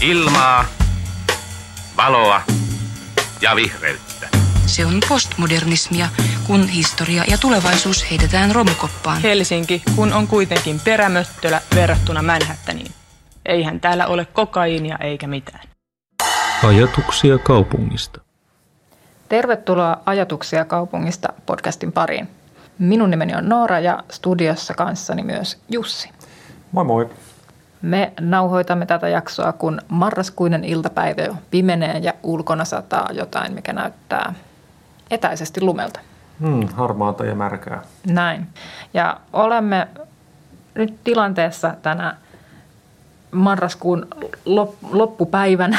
Ilmaa, valoa ja vihreyttä. Se on postmodernismia, kun historia ja tulevaisuus heitetään romukoppaan. Helsinki, kun on kuitenkin perämöttölä verrattuna Manhattaniin. Eihän täällä ole kokaiinia eikä mitään. Ajatuksia kaupungista. Tervetuloa Ajatuksia kaupungista podcastin pariin. Minun nimeni on Noora ja studiossa kanssani myös Jussi. Moi moi. Me nauhoitamme tätä jaksoa, kun marraskuinen iltapäivä jo pimenee ja ulkona sataa jotain, mikä näyttää etäisesti lumelta. Hmm, harmaata ja märkää. Näin. Ja olemme nyt tilanteessa tänä marraskuun loppupäivänä,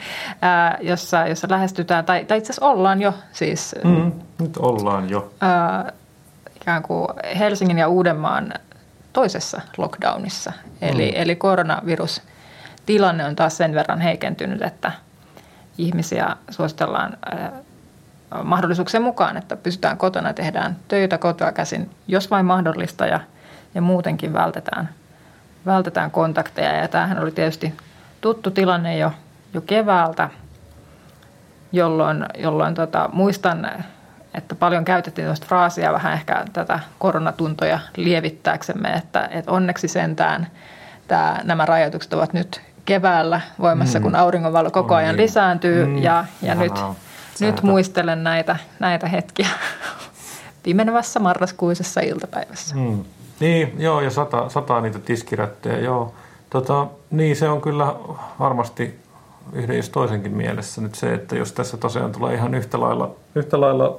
jossa, jossa lähestytään, tai, tai itse asiassa ollaan jo siis. Mm, nyt ollaan jo. Ää, ikään kuin Helsingin ja Uudenmaan toisessa lockdownissa. Eli, mm. eli koronavirustilanne on taas sen verran heikentynyt, että ihmisiä suositellaan mahdollisuuksien mukaan, että pysytään kotona, tehdään töitä kotoa käsin, jos vain mahdollista ja, ja muutenkin vältetään, vältetään kontakteja. Ja tämähän oli tietysti tuttu tilanne jo, jo keväältä, jolloin, jolloin tota, muistan, että paljon käytettiin tuosta fraasia vähän ehkä tätä koronatuntoja lievittääksemme, että, että onneksi sentään tämä, nämä rajoitukset ovat nyt keväällä voimassa, mm. kun auringonvalo koko ajan niin. lisääntyy mm. ja, ja nyt – nyt muistelen näitä, näitä hetkiä pimenevässä marraskuisessa iltapäivässä. Hmm. Niin, joo, ja sata, sataa niitä tiskirättejä, joo. Tota, niin, se on kyllä varmasti yhden jos toisenkin mielessä nyt se, että jos tässä tosiaan tulee ihan yhtä lailla, yhtä lailla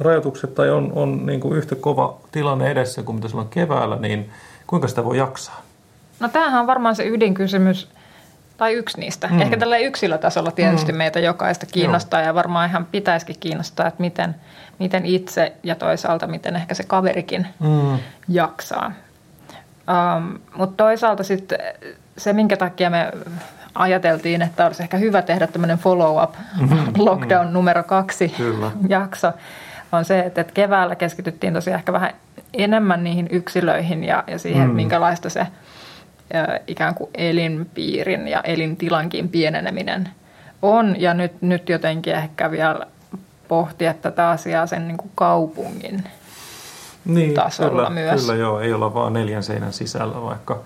rajoitukset tai on, on niin kuin yhtä kova tilanne edessä kuin mitä silloin keväällä, niin kuinka sitä voi jaksaa? No tämähän on varmaan se ydinkysymys tai yksi niistä. Mm. Ehkä tällä yksilötasolla tietysti mm. meitä jokaista kiinnostaa Joo. ja varmaan ihan pitäisikin kiinnostaa, että miten, miten itse ja toisaalta miten ehkä se kaverikin mm. jaksaa. Um, Mutta toisaalta sitten se, minkä takia me ajateltiin, että olisi ehkä hyvä tehdä tämmöinen follow-up mm-hmm. lockdown numero kaksi Kyllä. jakso, on se, että keväällä keskityttiin tosiaan ehkä vähän enemmän niihin yksilöihin ja, ja siihen, mm. minkälaista se – ikään kuin elinpiirin ja elintilankin pieneneminen on. Ja nyt, nyt jotenkin ehkä vielä pohtia tätä asiaa sen niin kuin kaupungin niin, tasolla kyllä, myös. Kyllä joo, ei olla vaan neljän seinän sisällä, vaikka,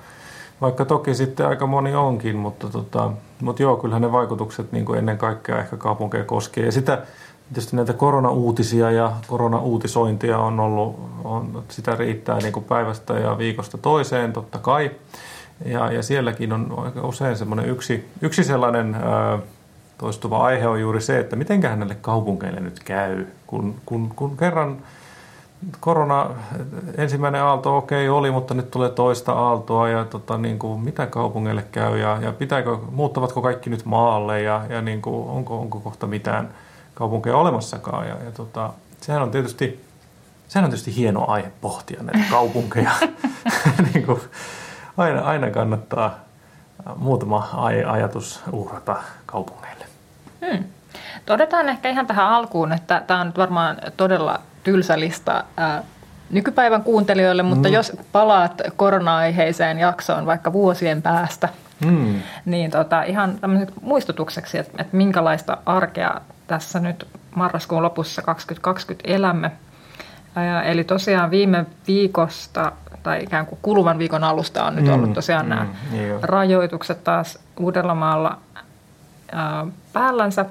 vaikka toki sitten aika moni onkin, mutta, tota, mutta joo, kyllähän ne vaikutukset niin kuin ennen kaikkea ehkä kaupunkeja koskee. Ja sitä, tietysti näitä koronauutisia ja koronauutisointia on ollut, on, sitä riittää niin kuin päivästä ja viikosta toiseen totta kai. Ja, ja sielläkin on aika usein semmoinen yksi, yksi sellainen ää, toistuva aihe on juuri se, että miten näille kaupunkeille nyt käy, kun, kun, kun kerran korona, ensimmäinen aalto okei okay, oli, mutta nyt tulee toista aaltoa ja tota, niin kuin, mitä kaupungeille käy ja, ja pitääkö, muuttavatko kaikki nyt maalle ja, ja niin kuin, onko, onko kohta mitään kaupunkeja olemassakaan. Ja, ja tota, sehän on tietysti sehän on tietysti hieno aihe pohtia näitä kaupunkeja. niin kuin, aina, aina kannattaa muutama ajatus uhrata kaupungeille. Hmm. Todetaan ehkä ihan tähän alkuun, että tämä on nyt varmaan todella tylsä lista ää, nykypäivän kuuntelijoille, mutta mm. jos palaat korona-aiheiseen jaksoon vaikka vuosien päästä, mm. niin tota, ihan muistutukseksi, että, että minkälaista arkea tässä nyt marraskuun lopussa 2020 elämme. Eli tosiaan viime viikosta tai ikään kuin kuluvan viikon alusta on nyt ollut mm, tosiaan mm, nämä niin rajoitukset taas Uudellamaalla ää, päällänsä.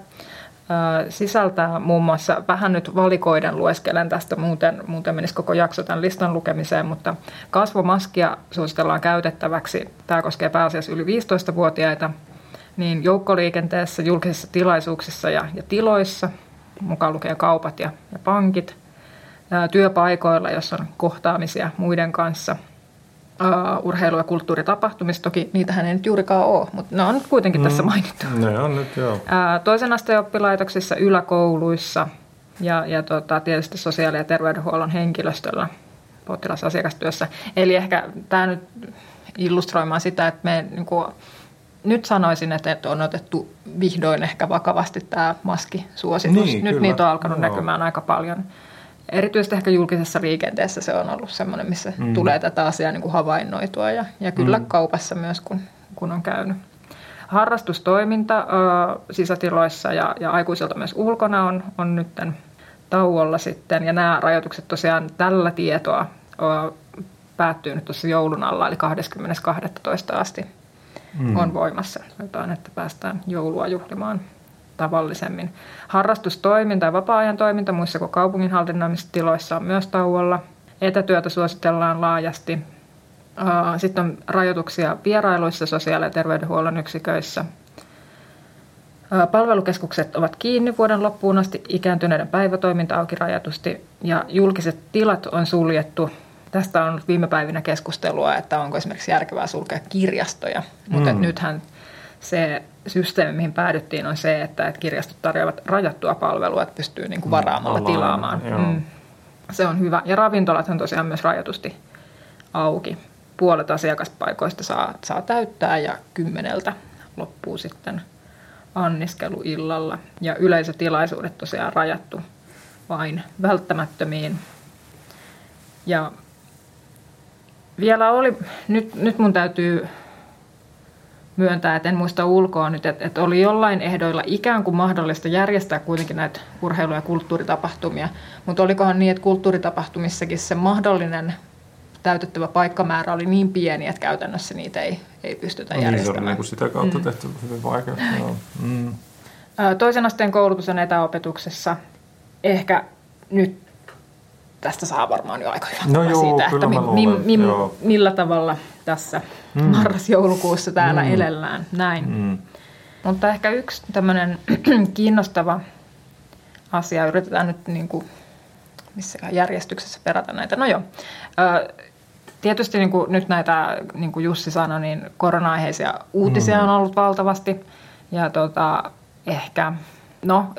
Ää, sisältää muun muassa, vähän nyt valikoiden lueskelen tästä, muuten, muuten menisi koko jakso tämän listan lukemiseen, mutta kasvomaskia suositellaan käytettäväksi. Tämä koskee pääasiassa yli 15-vuotiaita, niin joukkoliikenteessä, julkisissa tilaisuuksissa ja, ja tiloissa, mukaan lukee kaupat ja, ja pankit – työpaikoilla, jossa on kohtaamisia muiden kanssa, urheilu- ja kulttuuritapahtumista. Toki niitähän ei nyt juurikaan ole, mutta ne on nyt kuitenkin mm, tässä mainittu. Ne on nyt, joo. Toisen asteen oppilaitoksissa, yläkouluissa ja, ja tota, tietysti sosiaali- ja terveydenhuollon henkilöstöllä potilasasiakastyössä. Eli ehkä tämä nyt illustroimaan sitä, että me niin kuin, nyt sanoisin, että on otettu vihdoin ehkä vakavasti tämä maskisuositus. Niin, nyt kyllä. niitä on alkanut no. näkymään aika paljon erityisesti ehkä julkisessa liikenteessä se on ollut semmoinen, missä mm. tulee tätä asiaa niin kuin havainnoitua ja, ja kyllä mm. kaupassa myös, kun, kun on käynyt. Harrastustoiminta ö, sisätiloissa ja, ja aikuisilta myös ulkona on, on nyt tauolla sitten. Ja nämä rajoitukset tosiaan tällä tietoa ö, päättyy nyt tuossa joulun alla, eli 20.12. asti mm. on voimassa. Jotain, että päästään joulua juhlimaan tavallisemmin. Harrastustoiminta ja vapaa-ajan toiminta muissa kuin kaupungin hallinnoimissa tiloissa on myös tauolla. Etätyötä suositellaan laajasti. Sitten on rajoituksia vierailuissa sosiaali- ja terveydenhuollon yksiköissä. Palvelukeskukset ovat kiinni vuoden loppuun asti, ikääntyneiden päivätoiminta auki rajatusti ja julkiset tilat on suljettu. Tästä on ollut viime päivinä keskustelua, että onko esimerkiksi järkevää sulkea kirjastoja, mutta mm. nythän se systeemi, mihin päädyttiin, on se, että, kirjastot tarjoavat rajattua palvelua, että pystyy niin kuin mm, varaamalla mm, tilaamaan. Mm. Se on hyvä. Ja ravintolat on tosiaan myös rajatusti auki. Puolet asiakaspaikoista saa, saa täyttää ja kymmeneltä loppuu sitten anniskelu illalla. Ja yleisötilaisuudet tosiaan rajattu vain välttämättömiin. Ja vielä oli, nyt, nyt mun täytyy myöntää, että en muista ulkoa nyt, että, että oli jollain ehdoilla ikään kuin mahdollista järjestää kuitenkin näitä urheilu- ja kulttuuritapahtumia, mutta olikohan niin, että kulttuuritapahtumissakin se mahdollinen täytettävä paikkamäärä oli niin pieni, että käytännössä niitä ei, ei pystytä no, järjestämään. Niin, se oli niin sitä kautta mm. tehty hyvin vaikea. No. Mm. Toisen asteen koulutus on etäopetuksessa. Ehkä nyt tästä saa varmaan jo aika hyvä no joo, siitä, että mi, mi, mi, millä tavalla tässä mm. marras-joulukuussa täällä mm. elellään. Näin. Mm. Mutta ehkä yksi tämmöinen kiinnostava asia, yritetään nyt niin kuin, missä järjestyksessä perata näitä. No joo, tietysti niin kuin nyt näitä, niin kuin Jussi sanoi, niin korona-aiheisia uutisia mm. on ollut valtavasti. Ja tota, ehkä, no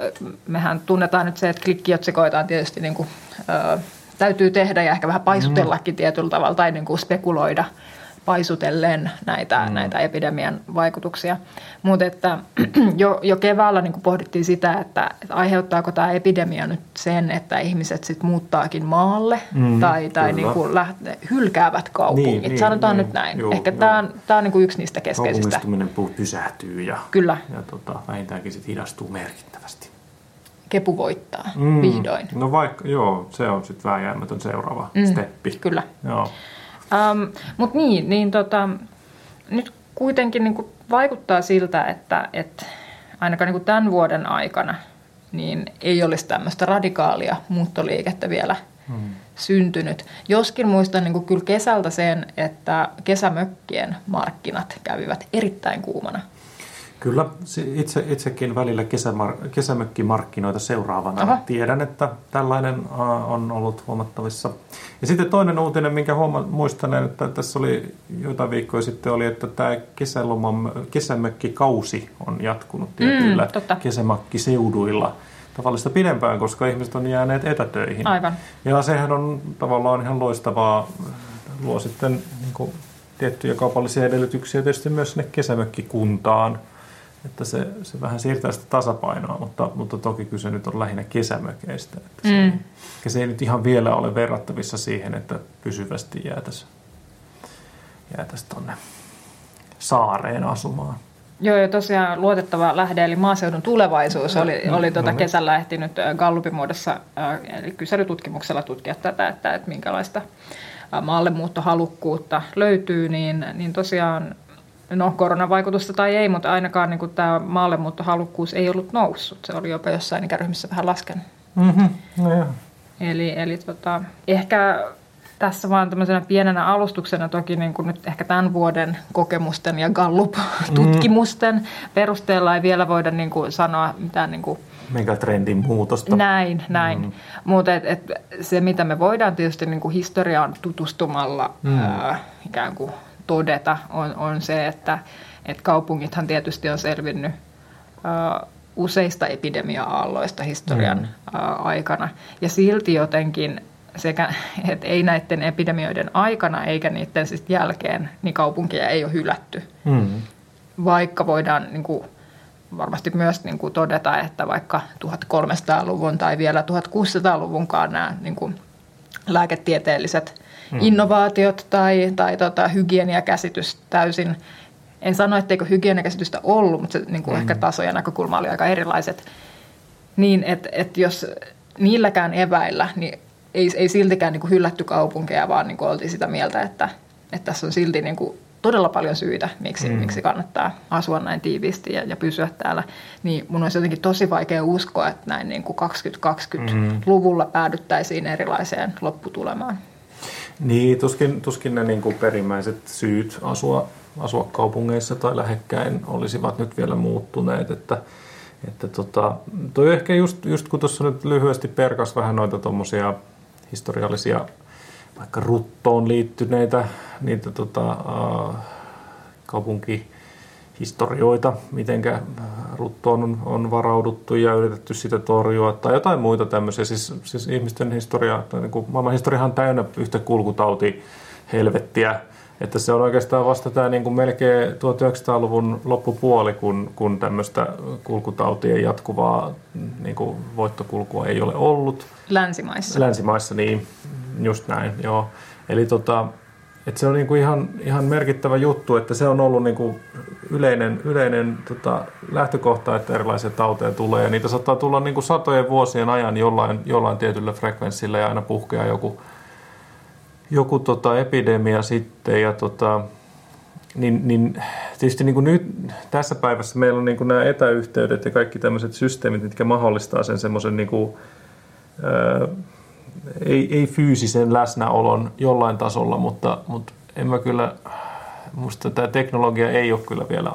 mehän tunnetaan nyt se, että klikkiotsikoita tietysti niin kuin, ö, täytyy tehdä ja ehkä vähän paisutellakin mm. tietyllä tavalla tai niin kuin spekuloida – paisutellen näitä, mm. näitä epidemian vaikutuksia. Mutta että jo, jo keväällä niin pohdittiin sitä, että, että aiheuttaako tämä epidemia nyt sen, että ihmiset sit muuttaakin maalle mm, tai, tai niin kuin lähte, hylkäävät kaupungit. Niin, niin, Sanotaan niin, nyt näin. Joo, Ehkä tämä on, tää on niin kuin yksi niistä keskeisistä. Kaupungistuminen pysähtyy ja, Kyllä. ja tota, vähintäänkin sit hidastuu merkittävästi. Kepu voittaa mm. vihdoin. No vaikka, joo, se on sitten vääjäämätön seuraava mm, steppi. Kyllä. Joo. Um, Mutta niin, niin tota, nyt kuitenkin niin kuin vaikuttaa siltä, että, että ainakaan niin kuin tämän vuoden aikana niin ei olisi tämmöistä radikaalia muuttoliikettä vielä hmm. syntynyt. Joskin muistan niin kuin kyllä kesältä sen, että kesämökkien markkinat kävivät erittäin kuumana. Kyllä, itse, itsekin välillä kesämar- kesämökkimarkkinoita seuraavana Aha. tiedän, että tällainen on ollut huomattavissa. Ja sitten toinen uutinen, minkä huoma- muistan, että tässä oli joitain viikkoja sitten, oli, että tämä kesäloman, kesämökkikausi on jatkunut mm, tietyillä mm, kesämakkiseuduilla tavallista pidempään, koska ihmiset on jääneet etätöihin. Aivan. Ja sehän on tavallaan ihan loistavaa, luo sitten niin kuin, tiettyjä kaupallisia edellytyksiä tietysti myös sinne kesämökkikuntaan – että se, se vähän siirtää sitä tasapainoa, mutta, mutta toki kyse nyt on lähinnä kesämökeistä. Että se, mm. ja se ei nyt ihan vielä ole verrattavissa siihen, että pysyvästi jäätäisiin jäätäisi tuonne saareen asumaan. Joo, ja tosiaan luotettava lähde, eli maaseudun tulevaisuus, oli, no, oli tuota no, kesällä ehtinyt Gallupin muodossa, eli kyselytutkimuksella tutkia tätä, että, että minkälaista maallemuuttohalukkuutta löytyy, niin, niin tosiaan no koronavaikutusta tai ei, mutta ainakaan niin kuin tämä maallemuuttohalukkuus ei ollut noussut. Se oli jopa jossain ikäryhmissä vähän laskenut. Mm-hmm. No, eli eli tota, ehkä tässä vaan tämmöisenä pienenä alustuksena toki niin kuin nyt ehkä tämän vuoden kokemusten ja Gallup-tutkimusten mm. perusteella ei vielä voida niin kuin sanoa mitään niin kuin megatrendin muutosta. Näin, näin. Mm. Mutta et, et se, mitä me voidaan tietysti niin kuin historiaan tutustumalla mm. ää, ikään kuin todeta, on, on se, että, että kaupungithan tietysti on selvinnyt uh, useista epidemia-aalloista historian mm. aikana. Ja silti jotenkin sekä, että ei näiden epidemioiden aikana eikä niiden siis jälkeen, niin kaupunkia ei ole hylätty. Mm. Vaikka voidaan niin kuin, varmasti myös niin kuin todeta, että vaikka 1300-luvun tai vielä 1600-luvunkaan nämä niin kuin, lääketieteelliset. Innovaatiot tai, tai tota, hygieniakäsitys täysin en sano, etteikö hygieniakäsitystä ollut, mutta se niin kuin mm. ehkä taso ja näkökulma oli aika erilaiset. Niin, että et jos niilläkään eväillä, niin ei, ei siltikään niin kuin hyllätty kaupunkeja, vaan niin kuin oltiin sitä mieltä, että, että tässä on silti niin kuin todella paljon syitä, miksi, mm. miksi kannattaa asua näin tiiviisti ja, ja pysyä täällä. Niin mun olisi jotenkin tosi vaikea uskoa, että näin niin kuin 2020-luvulla mm. päädyttäisiin erilaiseen lopputulemaan. Niin, tuskin, tuskin ne niin kuin perimmäiset syyt asua, asua kaupungeissa tai lähekkäin olisivat nyt vielä muuttuneet, että että tota, toi ehkä just, just kun tuossa nyt lyhyesti perkas vähän noita tuommoisia historiallisia vaikka ruttoon liittyneitä niitä tota, äh, kaupunkihistorioita, miten ruttoon on, on varauduttu ja yritetty sitä torjua tai jotain muita tämmöisiä. Siis, siis ihmisten historia, tai niin kuin, maailman historiahan on täynnä yhtä kulkutauti helvettiä, että se on oikeastaan vasta tämä niin kuin melkein 1900-luvun loppupuoli, kun, kun tämmöistä kulkutautien jatkuvaa niin kuin voittokulkua ei ole ollut. Länsimaissa. Länsimaissa, niin just näin, joo. Eli tota, että se on niinku ihan, ihan merkittävä juttu, että se on ollut niinku yleinen, yleinen tota, lähtökohta, että erilaisia tauteja tulee. Ja niitä saattaa tulla niinku satojen vuosien ajan jollain, jollain tietyllä frekvenssillä ja aina puhkeaa joku, joku tota, epidemia sitten. Ja tota, niin, niin tietysti niin kuin nyt tässä päivässä meillä on niin kuin nämä etäyhteydet ja kaikki tämmöiset systeemit, mitkä mahdollistaa sen semmoisen niin kuin, ei, ei fyysisen läsnäolon jollain tasolla, mutta, mutta en mä kyllä, musta tämä teknologia ei ole kyllä vielä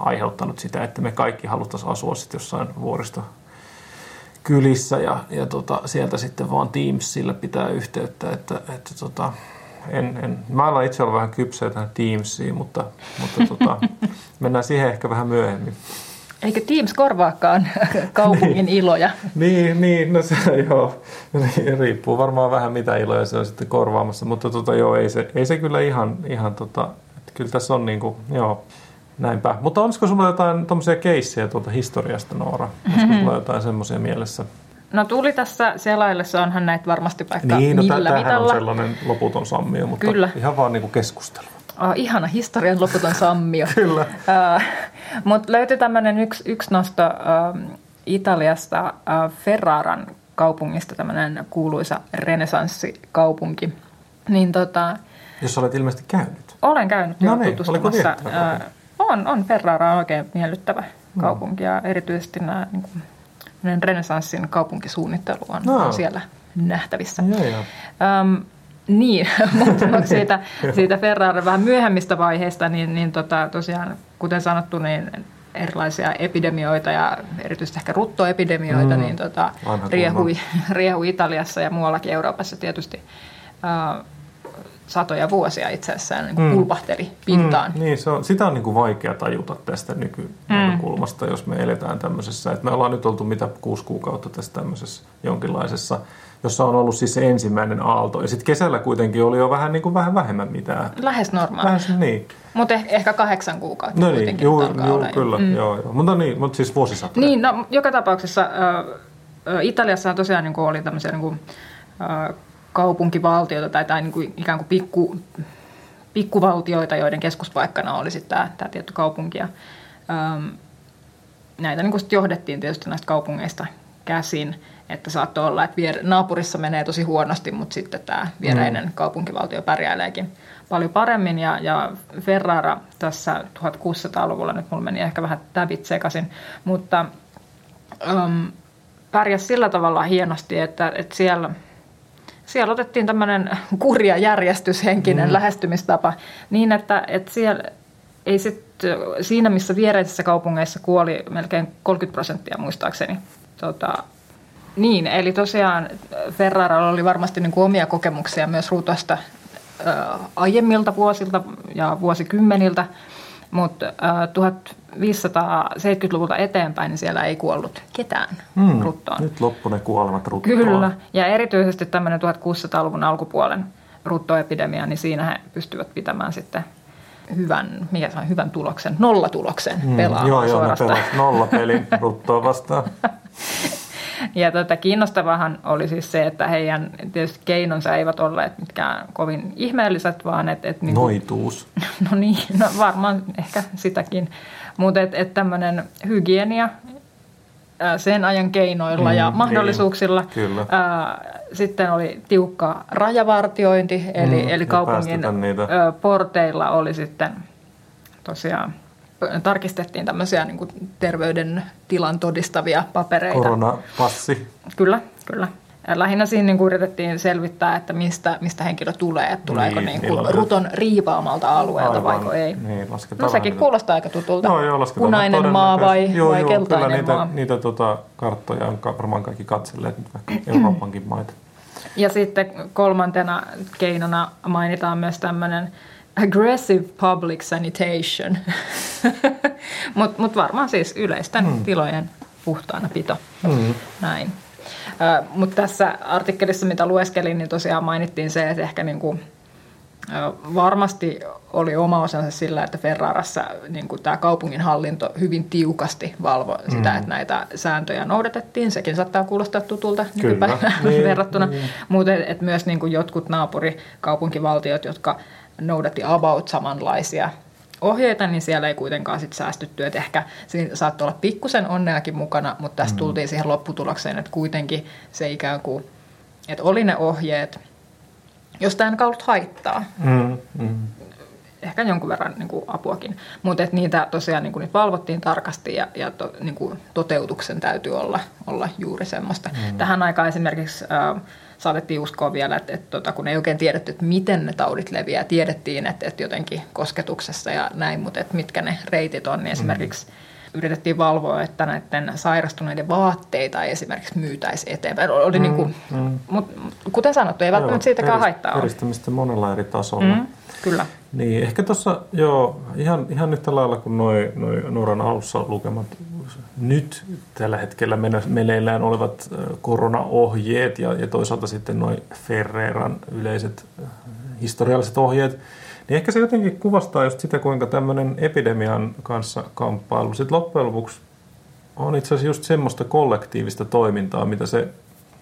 aiheuttanut sitä, että me kaikki haluttaisiin asua sitten jossain vuoristo kylissä ja, ja tota, sieltä sitten vaan Teamsillä pitää yhteyttä, että, että tota, en, en, mä olen itse ollut vähän kypsä tähän Teamsiin, mutta, mutta tota, mennään siihen ehkä vähän myöhemmin. Eikö Teams korvaakaan kaupungin niin, iloja? Niin, niin, no se joo. Niin, riippuu varmaan vähän mitä iloja se on sitten korvaamassa, mutta tota, joo, ei se, ei se kyllä ihan, ihan tota, että kyllä tässä on niin kuin, joo, näinpä. Mutta olisiko sulla jotain tuommoisia keissejä tuolta historiasta, Noora? Olisiko sulla jotain semmoisia mielessä? No tuli tässä selaillessa, onhan näitä varmasti vaikka niin, no, millä mitalla. on sellainen loputon sammio, mutta Kyllä. ihan vaan niin kuin keskustelu. Oh, ihana historian loputon sammio. Kyllä. Uh, Mutta löytyi tämmöinen yksi, yksi nosto uh, Italiasta uh, Ferraran kaupungista, tämmöinen kuuluisa renesanssikaupunki. Niin tota, Jos olet ilmeisesti käynyt. Olen käynyt no niin, tutustumassa. Uh, on, on. Ferrara on oikein miellyttävä no. kaupunki ja erityisesti nämä niin kuin, renesanssin kaupunkisuunnittelu on, no. on siellä nähtävissä. Ja, ja. Um, niin, mutta siitä, siitä Ferrarin vähän myöhemmistä vaiheista, niin, niin tota, tosiaan, kuten sanottu, niin erilaisia epidemioita ja erityisesti ehkä ruttoepidemioita, mm, niin tota, riehui, riehui Italiassa ja muuallakin Euroopassa tietysti uh, satoja vuosia itse asiassa niin kuin mm. pulpahteli pintaan. Mm, niin, se on, sitä on niin kuin vaikea tajuta tästä nykynäkökulmasta, mm. jos me eletään tämmöisessä. Että me ollaan nyt oltu mitä kuusi kuukautta tässä tämmöisessä jonkinlaisessa jossa on ollut siis se ensimmäinen aalto. Ja sitten kesällä kuitenkin oli jo vähän, niin kuin vähän vähemmän mitään. Lähes normaali. Lähes, niin. Mutta eh- ehkä kahdeksan kuukautta no niin, juu, juu, kyllä, mm. joo, joo. Mutta niin, mutta siis vuosisatoja. Niin, no joka tapauksessa äh, Italiassa tosiaan niin kuin oli tämmöisiä niin kuin, äh, kaupunkivaltioita tai, tai niin kuin ikään kuin pikku, pikkuvaltioita, joiden keskuspaikkana oli sitten tämä, tämä tietty kaupunki. Ja, ähm, näitä niin kuin johdettiin tietysti näistä kaupungeista käsin. Että saattoi olla, että vier, naapurissa menee tosi huonosti, mutta sitten tämä viereinen mm. kaupunkivaltio pärjäileekin paljon paremmin. Ja, ja Ferrara tässä 1600-luvulla, nyt mulla meni ehkä vähän tävit sekaisin, mutta um, pärjäsi sillä tavalla hienosti, että, että siellä, siellä otettiin tämmöinen kurja järjestyshenkinen mm. lähestymistapa niin, että, että siellä ei sit, siinä, missä viereisissä kaupungeissa kuoli melkein 30 prosenttia muistaakseni tota, niin, eli tosiaan Ferraralla oli varmasti niin kuin omia kokemuksia myös ruutosta äh, aiemmilta vuosilta ja vuosikymmeniltä, mutta äh, 1570-luvulta eteenpäin niin siellä ei kuollut ketään hmm, ruttoon. Nyt loppu ne kuolemat ruttoon. Kyllä, ja erityisesti tämmöinen 1600-luvun alkupuolen ruttoepidemia, niin siinä he pystyvät pitämään sitten hyvän, mikä se on, hyvän tuloksen, nollatuloksen hmm, pelaamaan Joo, joo, ne nolla peli ruttoa vastaan. Ja tota, kiinnostavahan oli siis se, että heidän tietysti keinonsa eivät olleet mitkään kovin ihmeelliset, vaan että... Et, niinku, Noituus. No niin, no varmaan ehkä sitäkin. Mutta että et tämmöinen hygienia sen ajan keinoilla mm, ja niin. mahdollisuuksilla. Niin, kyllä. Sitten oli tiukka rajavartiointi, eli, mm, eli kaupungin porteilla oli sitten tosiaan tarkistettiin tämmöisiä niin kuin terveydentilan todistavia papereita. Koronapassi. Kyllä, kyllä. Lähinnä siinä niin kuin yritettiin selvittää, että mistä, mistä henkilö tulee, että tuleeko niin, niin kuin ruton riivaamalta alueelta vai ei. Niin, no sekin niitä. kuulostaa aika tutulta. No, joo, Punainen maa vai, joo, vai joo, keltainen kyllä niitä, maa? niitä tota, karttoja on varmaan kaikki katselleet nyt vaikka Euroopankin maita. Ja sitten kolmantena keinona mainitaan myös tämmöinen aggressive public sanitation, mutta mut varmaan siis yleisten hmm. tilojen puhtaana pito. Hmm. Näin. Mutta tässä artikkelissa, mitä lueskelin, niin tosiaan mainittiin se, että ehkä niin kuin, varmasti oli oma osansa sillä, että Ferrarassa niin kuin tämä kaupunginhallinto hyvin tiukasti valvoi mm. sitä, että näitä sääntöjä noudatettiin. Sekin saattaa kuulostaa tutulta nykypäivänä niin, verrattuna. Niin. Mutta myös niin kuin jotkut naapurikaupunkivaltiot, jotka noudatti about samanlaisia ohjeita, niin siellä ei kuitenkaan sit säästytty. Et ehkä siinä saattoi olla pikkusen onneakin mukana, mutta tässä mm. tultiin siihen lopputulokseen, että kuitenkin se ikään kuin, että oli ne ohjeet, jos tämä ei ollut haittaa. Mm. Mm. Ehkä jonkun verran niin kuin apuakin. Mutta niitä tosiaan niin kuin niitä valvottiin tarkasti ja, ja to, niin kuin toteutuksen täytyy olla, olla juuri semmoista. Mm. Tähän aikaan esimerkiksi... Äh, saatettiin uskoa vielä, että, että, että kun ei oikein tiedetty, että miten ne taudit leviää. Tiedettiin, että, että jotenkin kosketuksessa ja näin, mutta että mitkä ne reitit on, niin esimerkiksi mm. yritettiin valvoa, että näiden sairastuneiden vaatteita ei esimerkiksi myytäisi eteenpäin. Oli mm, niin kuin, mm. Mutta kuten sanottu, ei välttämättä siitäkään haittaa ole. Eristämistä monella eri tasolla. Mm, kyllä. Niin, ehkä tuossa joo, ihan, ihan yhtä lailla kuin noin noi Nuoran alussa lukemat nyt tällä hetkellä meneillään olevat koronaohjeet ja, ja toisaalta sitten noin Ferreran yleiset historialliset ohjeet, niin ehkä se jotenkin kuvastaa just sitä, kuinka tämmöinen epidemian kanssa kamppailu sitten loppujen lopuksi on itse asiassa just semmoista kollektiivista toimintaa, mitä se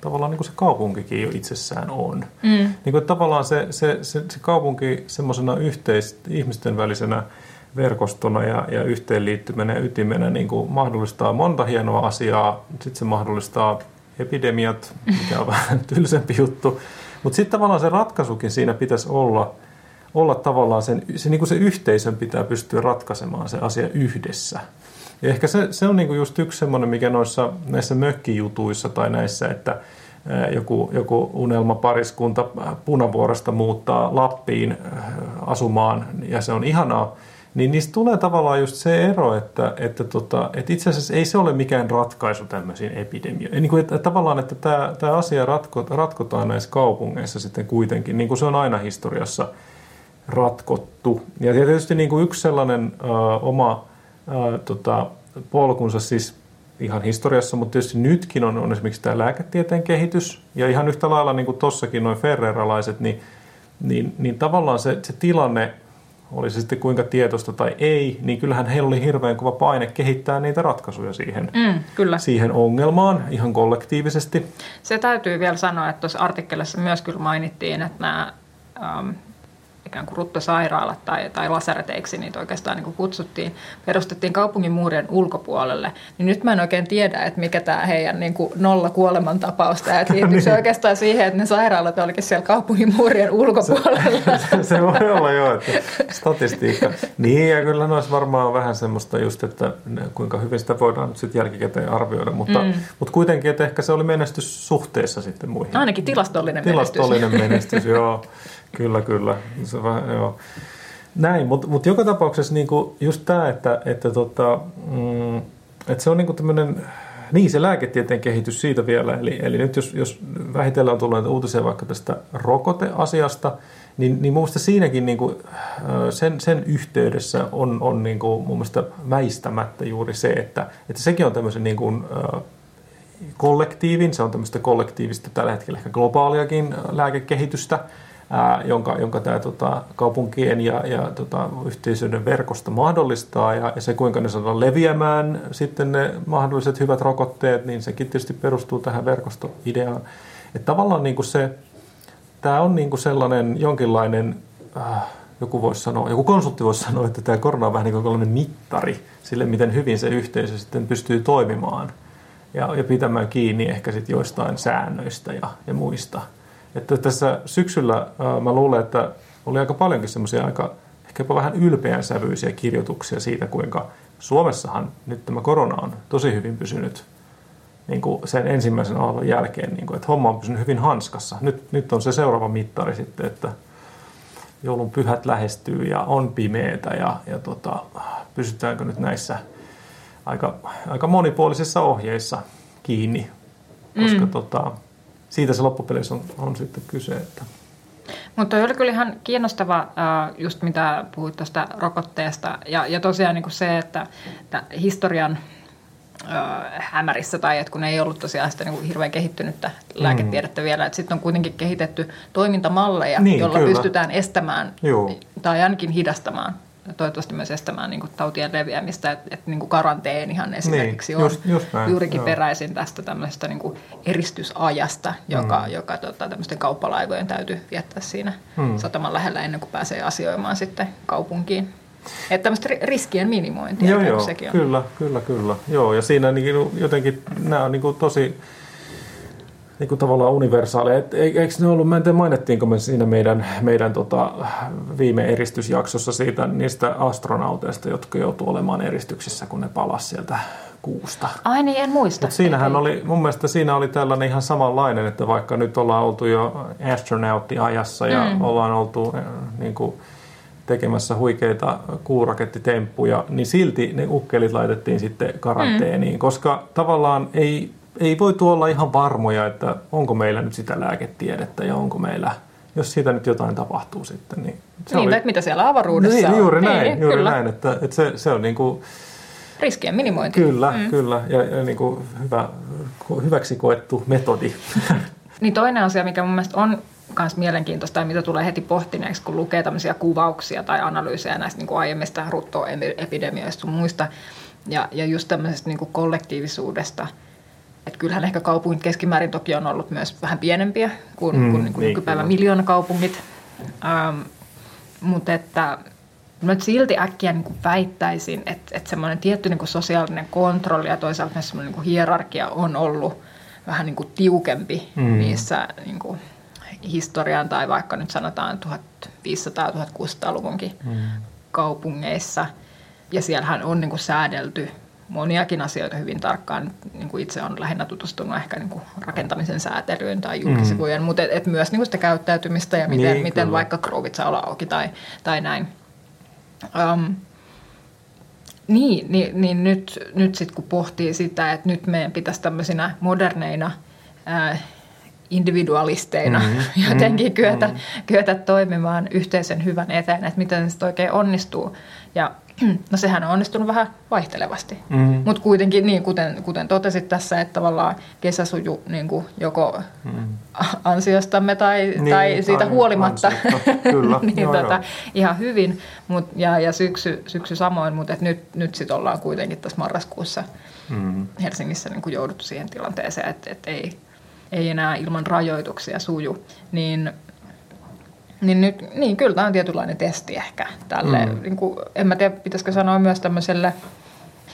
tavallaan niin kuin se kaupunkikin jo itsessään on. Mm. Niin kuin, tavallaan se, se, se, se kaupunki semmoisena yhteis, ihmisten välisenä verkostona ja, ja yhteenliittymänä ja ytimenä niin kuin mahdollistaa monta hienoa asiaa. Sitten se mahdollistaa epidemiat, mikä on vähän tylsempi juttu. Mutta sitten tavallaan se ratkaisukin siinä pitäisi olla, olla tavallaan sen, se, niin kuin se yhteisön pitää pystyä ratkaisemaan se asia yhdessä. Ja ehkä se, se on niin kuin just yksi semmoinen, mikä noissa näissä mökkijutuissa tai näissä, että joku, joku unelmapariskunta punavuorosta muuttaa Lappiin asumaan ja se on ihanaa, niin niistä tulee tavallaan just se ero, että, että, tota, että itse asiassa ei se ole mikään ratkaisu tämmöisiin epidemioihin. Niin kuin, että, tavallaan, että tämä, tämä asia ratko, ratkotaan näissä kaupungeissa sitten kuitenkin, niin kuin se on aina historiassa ratkottu. Ja tietysti niin kuin yksi sellainen ö, oma ö, tota, polkunsa siis ihan historiassa, mutta tietysti nytkin on, on esimerkiksi tämä lääketieteen kehitys. Ja ihan yhtä lailla niin kuin tossakin noin ferreralaiset, niin, niin, niin tavallaan se, se tilanne oli se sitten kuinka tietoista tai ei, niin kyllähän heillä oli hirveän kova paine kehittää niitä ratkaisuja siihen, mm, kyllä. siihen ongelmaan ihan kollektiivisesti. Se täytyy vielä sanoa, että tuossa artikkelissa myös kyllä mainittiin, että nämä ähm, ikään kuin ruttosairaalat tai, tai lasareteiksi niitä oikeastaan niin kuin kutsuttiin, perustettiin kaupungin muurien ulkopuolelle, niin nyt mä en oikein tiedä, että mikä tämä heidän niin kuin nolla kuolemantapaus, tämä, että liittyykö se niin. oikeastaan siihen, että ne sairaalat olikin siellä kaupungin muurien ulkopuolella. se, se voi olla jo, että statistiikka. Niin ja kyllä noissa varmaan vähän semmoista just, että kuinka hyvin sitä voidaan sitten jälkikäteen arvioida, mutta, mm. mutta kuitenkin, että ehkä se oli menestys suhteessa sitten muihin. Ainakin tilastollinen, tilastollinen menestys. Tilastollinen menestys, joo. Kyllä, kyllä. Se vähän, joo. Näin, mutta mut joka tapauksessa niinku just tämä, että, että, tota, mm, että se on niinku tämmöinen, niin se lääketieteen kehitys siitä vielä, eli, eli nyt jos, jos vähitellen on tullut uutisia vaikka tästä rokoteasiasta, niin, niin mun siinäkin niin kuin, sen, sen yhteydessä on, on niin kuin, mun mielestä väistämättä juuri se, että, että sekin on tämmöisen niin kuin, kollektiivin, se on tämmöistä kollektiivista tällä hetkellä ehkä globaaliakin lääkekehitystä, ää, jonka, jonka tämä tota, kaupunkien ja, ja tota, yhteisöiden verkosto mahdollistaa ja, ja se kuinka ne saadaan leviämään sitten ne mahdolliset hyvät rokotteet, niin sekin tietysti perustuu tähän verkostoideaan. Että tavallaan niin kuin se, tämä on niin kuin sellainen jonkinlainen, äh, joku voisi sanoa, joku konsultti voisi sanoa, että tämä korona on vähän niin kuin mittari sille, miten hyvin se yhteisö sitten pystyy toimimaan ja, ja pitämään kiinni ehkä sitten joistain säännöistä ja, ja muista. Että tässä syksyllä mä luulen, että oli aika paljonkin semmoisia aika ehkä jopa vähän ylpeän sävyisiä kirjoituksia siitä, kuinka Suomessahan nyt tämä korona on tosi hyvin pysynyt niin kuin sen ensimmäisen aallon jälkeen, niin kuin, että homma on pysynyt hyvin hanskassa. Nyt, nyt on se seuraava mittari sitten, että joulun pyhät lähestyy ja on pimeätä ja, ja tota, pysytäänkö nyt näissä aika, aika monipuolisissa ohjeissa kiinni, koska mm. tota, siitä se loppupeleissä on, on sitten kyse. Että. Mutta oli kyllä ihan kiinnostava just mitä puhuit tuosta rokotteesta ja, ja tosiaan niin kuin se, että, että historian hämärissä tai että kun ei ollut tosiaan sitä niin kuin hirveän kehittynyttä lääketiedettä mm. vielä, että sitten on kuitenkin kehitetty toimintamalleja, niin, joilla kyllä. pystytään estämään Joo. tai ainakin hidastamaan toivottavasti myös estämään niin kuin, tautien leviämistä, että, että niin kuin karanteenihan esimerkiksi niin, just, on just näin, juurikin joo. peräisin tästä tämmöisestä niin kuin eristysajasta, joka, mm. joka tota, tämmöisten kauppalaivojen täytyy viettää siinä mm. sataman lähellä ennen kuin pääsee asioimaan sitten kaupunkiin. Että tämmöistä riskien minimointia. Joo, joo, sekin on. kyllä, kyllä, kyllä. Joo, ja siinä niin, jotenkin nämä on niin kuin tosi niin kuin tavallaan universaaleja. Et, eikö ne ollut, mä en tiedä mainittiinko me siinä meidän, meidän tota, viime eristysjaksossa siitä niistä astronauteista, jotka joutuu olemaan eristyksissä, kun ne palasivat sieltä kuusta. Ai niin, en muista. Mut siinähän oli, mun mielestä siinä oli tällainen ihan samanlainen, että vaikka nyt ollaan oltu jo astronauttiajassa ja mm. ollaan oltu eh, niin kuin, tekemässä huikeita kuurakettitemppuja, niin silti ne ukkelit laitettiin sitten karanteeniin, mm. koska tavallaan ei ei voi olla ihan varmoja, että onko meillä nyt sitä lääketiedettä ja onko meillä, jos siitä nyt jotain tapahtuu sitten. Niin, se niin oli, että mitä siellä avaruudessa niin, on. Juuri niin, näin, juuri kyllä. näin että, että se, se on niin kuin, Riskien minimointi. Kyllä, mm. kyllä. Ja, ja niin kuin hyvä, hyväksi koettu metodi. Niin toinen asia, mikä mun mielestä on myös mielenkiintoista ja mitä tulee heti pohtineeksi, kun lukee tämmöisiä kuvauksia tai analyysejä näistä niin kuin aiemmista ruttoepidemioista sun muista, ja, ja just tämmöisestä niin kuin kollektiivisuudesta – että kyllähän ehkä kaupungit keskimäärin toki on ollut myös vähän pienempiä kuin, mm, kuin, niin kuin niin, nykypäivän miljoonakaupungit. Ähm, mutta että mä silti äkkiä niin kuin väittäisin, että, että semmoinen tietty niin kuin sosiaalinen kontrolli ja toisaalta myös semmoinen niin kuin hierarkia on ollut vähän niin kuin tiukempi mm. niissä niin kuin historian tai vaikka nyt sanotaan 1500-1600-luvunkin mm. kaupungeissa. Ja siellähän on niin kuin säädelty moniakin asioita hyvin tarkkaan. Niin kuin itse on lähinnä tutustunut ehkä niin kuin rakentamisen säätelyyn tai julkisivujen, mm. mutta et, et myös niin kuin sitä käyttäytymistä ja miten, niin, miten vaikka krouvit saa olla auki tai, tai näin. Um, niin, niin, niin nyt, nyt sitten kun pohtii sitä, että nyt meidän pitäisi tämmöisinä moderneina ää, individualisteina mm, jotenkin mm, kyetä, mm. kyetä toimimaan yhteisen hyvän eteen, että miten se oikein onnistuu. Ja No sehän on onnistunut vähän vaihtelevasti, mm. mutta kuitenkin niin, kuten, kuten totesit tässä, että tavallaan kesä suju niin kuin joko mm. ansiostamme tai, niin, tai siitä huolimatta Kyllä, niin, joo, tota, joo. ihan hyvin mut, ja, ja syksy, syksy samoin, mutta nyt, nyt sitten ollaan kuitenkin tässä marraskuussa mm. Helsingissä niin kuin jouduttu siihen tilanteeseen, että, että ei, ei enää ilman rajoituksia suju, niin niin, nyt, niin kyllä tämä on tietynlainen testi ehkä tälle. Mm. Niin kuin, en mä tiedä, pitäisikö sanoa myös tämmöiselle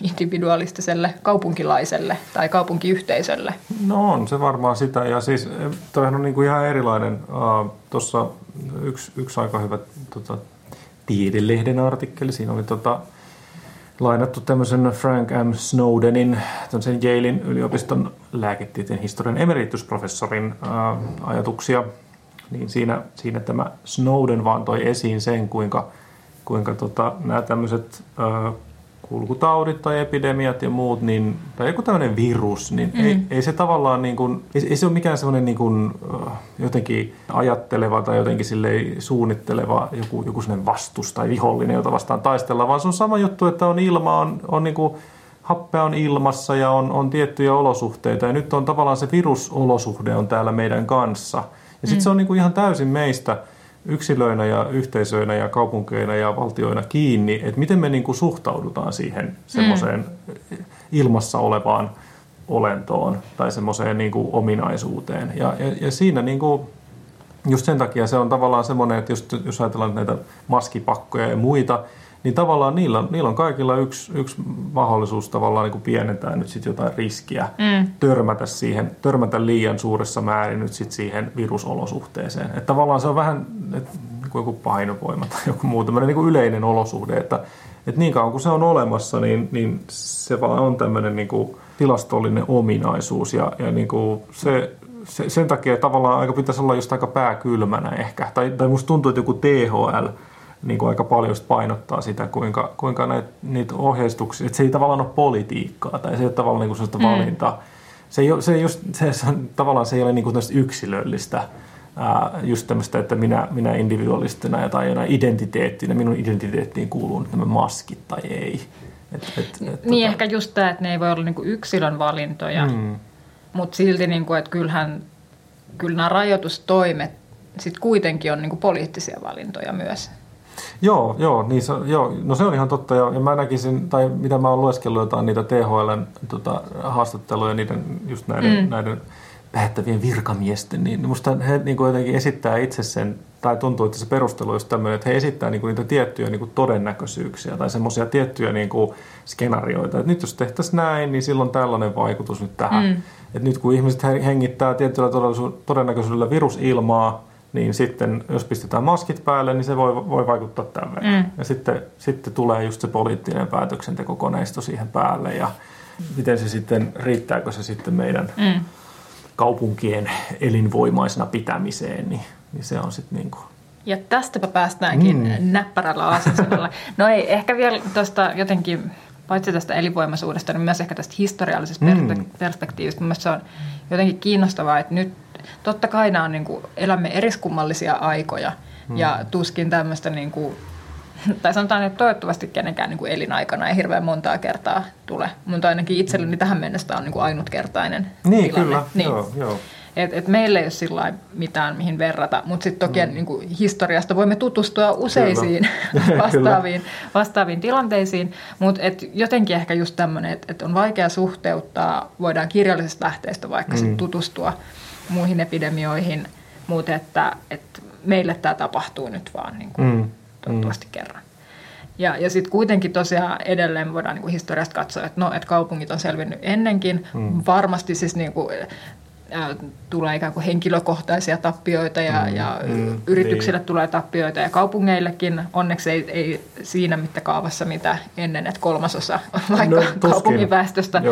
individualistiselle kaupunkilaiselle tai kaupunkiyhteisölle. No on se varmaan sitä. Ja siis eh, toihan on niin kuin ihan erilainen. Uh, Tuossa yksi, yksi aika hyvä tota, tiedelehden artikkeli. Siinä oli tota, lainattu tämmöisen Frank M. Snowdenin, tämmöisen Yalein yliopiston lääketieteen historian emeritusprofessorin uh, ajatuksia – niin siinä, siinä tämä Snowden vaan toi esiin sen, kuinka, kuinka tota, nämä tämmöiset ö, kulkutaudit tai epidemiat ja muut, niin, tai joku tämmöinen virus, niin mm. ei, ei se tavallaan niin kuin, ei, ei se ole mikään semmoinen niin kuin, jotenkin ajatteleva tai jotenkin suunnitteleva joku, joku semmoinen vastus tai vihollinen, jota vastaan taistellaan, vaan se on sama juttu, että on ilma, on, on niin kuin, happea on ilmassa ja on, on tiettyjä olosuhteita ja nyt on tavallaan se virusolosuhde on täällä meidän kanssa – ja sitten mm. se on niinku ihan täysin meistä yksilöinä ja yhteisöinä ja kaupunkeina ja valtioina kiinni, että miten me niin kuin suhtaudutaan siihen semmoiseen ilmassa olevaan olentoon tai semmoiseen niin kuin ominaisuuteen. Ja, ja, ja siinä niin kuin, just sen takia se on tavallaan semmoinen, että jos, jos ajatellaan näitä maskipakkoja ja muita, niin tavallaan niillä, niillä on kaikilla yksi, yksi mahdollisuus tavallaan niin kuin pienentää nyt sit jotain riskiä, mm. törmätä siihen, törmätä liian suuressa määrin nyt sit siihen virusolosuhteeseen. Että tavallaan se on vähän että niin kuin joku painovoima tai joku muu tämmöinen niin kuin yleinen olosuhde, että, että niin kauan kuin se on olemassa, niin, niin se vaan on tämmöinen niin kuin tilastollinen ominaisuus ja, ja niin kuin se, se, sen takia tavallaan aika pitäisi olla just aika pääkylmänä ehkä. Tai, tai musta tuntuu, että joku THL – niin kuin aika paljon painottaa sitä, kuinka, kuinka näitä, niitä ohjeistuksia, että se ei tavallaan ole politiikkaa tai se ei ole tavallaan niin sellaista mm. valintaa. Se ei, ole, se, ei just, se, se, tavallaan se ei ole niin kuin yksilöllistä, ää, just tämmöistä, että minä, minä individualistina tai jonain identiteettinä, minun identiteettiin kuuluu nämä maskit tai ei. Et, et, et, niin tota... ehkä just tämä, että ne ei voi olla niin kuin yksilön valintoja, mm. mutta silti, niin kuin, että kyllähän kyllä nämä rajoitustoimet sit kuitenkin on niin kuin poliittisia valintoja myös. Joo, joo, niin se, joo, no se on ihan totta. Ja, ja mä näkisin, tai mitä mä oon lueskellut jotain niitä THLn tota, haastatteluja niiden, just näiden, mm. näiden päättävien virkamiesten, niin musta he niin kuin jotenkin esittää itse sen, tai tuntuu, että se perustelu on tämmöinen, että he esittää niin kuin niitä tiettyjä niin kuin todennäköisyyksiä tai semmoisia tiettyjä niin kuin skenaarioita, että nyt jos tehtäisiin näin, niin silloin tällainen vaikutus nyt tähän. Mm. Että nyt kun ihmiset hengittää tietyllä todennäköisyydellä virusilmaa, niin sitten jos pistetään maskit päälle, niin se voi, voi vaikuttaa tämän verran. Mm. Ja sitten, sitten tulee just se poliittinen päätöksentekokoneisto siihen päälle ja miten se sitten, riittääkö se sitten meidän mm. kaupunkien elinvoimaisena pitämiseen, niin, niin se on sitten niin kuin ja tästäpä päästäänkin mm. näppärällä aasinsilalla. No ei, ehkä vielä tuosta jotenkin, paitsi tästä elinvoimaisuudesta, niin myös ehkä tästä historiallisesta mm. perspektiivistä. Mielestäni se on jotenkin kiinnostavaa, että nyt totta kai nämä on, niin kuin, elämme eriskummallisia aikoja hmm. ja tuskin tämmöistä niin kuin, tai sanotaan, että toivottavasti kenenkään niin kuin elinaikana ei hirveän montaa kertaa tule. Mutta ainakin itselleni tähän mennessä on niin kuin ainutkertainen Niin, tilanne. kyllä. Niin. Joo, joo. Et, et meillä ei ole sillä mitään mihin verrata, mutta sitten toki mm. niin kuin historiasta voimme tutustua useisiin vastaaviin, vastaaviin tilanteisiin, mutta jotenkin ehkä just tämmöinen, että et on vaikea suhteuttaa, voidaan kirjallisesta lähteestä vaikka mm. sit tutustua muihin epidemioihin, mutta että, että meille tämä tapahtuu nyt vaan niin kuin, mm. toivottavasti mm. kerran. Ja, ja sitten kuitenkin tosiaan edelleen voidaan niin kuin historiasta katsoa, että, no, että kaupungit on selvinnyt ennenkin. Mm. Varmasti siis niin kuin, ä, tulee ikään kuin henkilökohtaisia tappioita ja, mm. ja mm. yrityksille niin. tulee tappioita ja kaupungeillekin. Onneksi ei, ei siinä mittakaavassa, mitä ennen, että kolmasosa vaikka no, kaupungin väestöstä